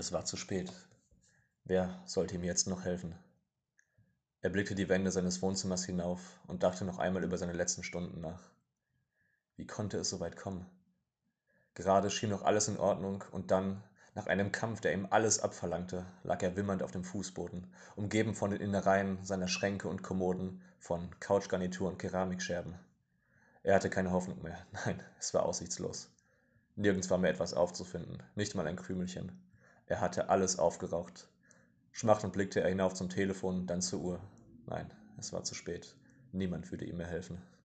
Es war zu spät. Wer sollte ihm jetzt noch helfen? Er blickte die Wände seines Wohnzimmers hinauf und dachte noch einmal über seine letzten Stunden nach. Wie konnte es so weit kommen? Gerade schien noch alles in Ordnung und dann, nach einem Kampf, der ihm alles abverlangte, lag er wimmernd auf dem Fußboden, umgeben von den Innereien seiner Schränke und Kommoden, von Couchgarnitur und Keramikscherben. Er hatte keine Hoffnung mehr. Nein, es war aussichtslos. Nirgends war mehr etwas aufzufinden, nicht mal ein Krümelchen. Er hatte alles aufgeraucht. Schmachtend blickte er hinauf zum Telefon, dann zur Uhr. Nein, es war zu spät. Niemand würde ihm mehr helfen.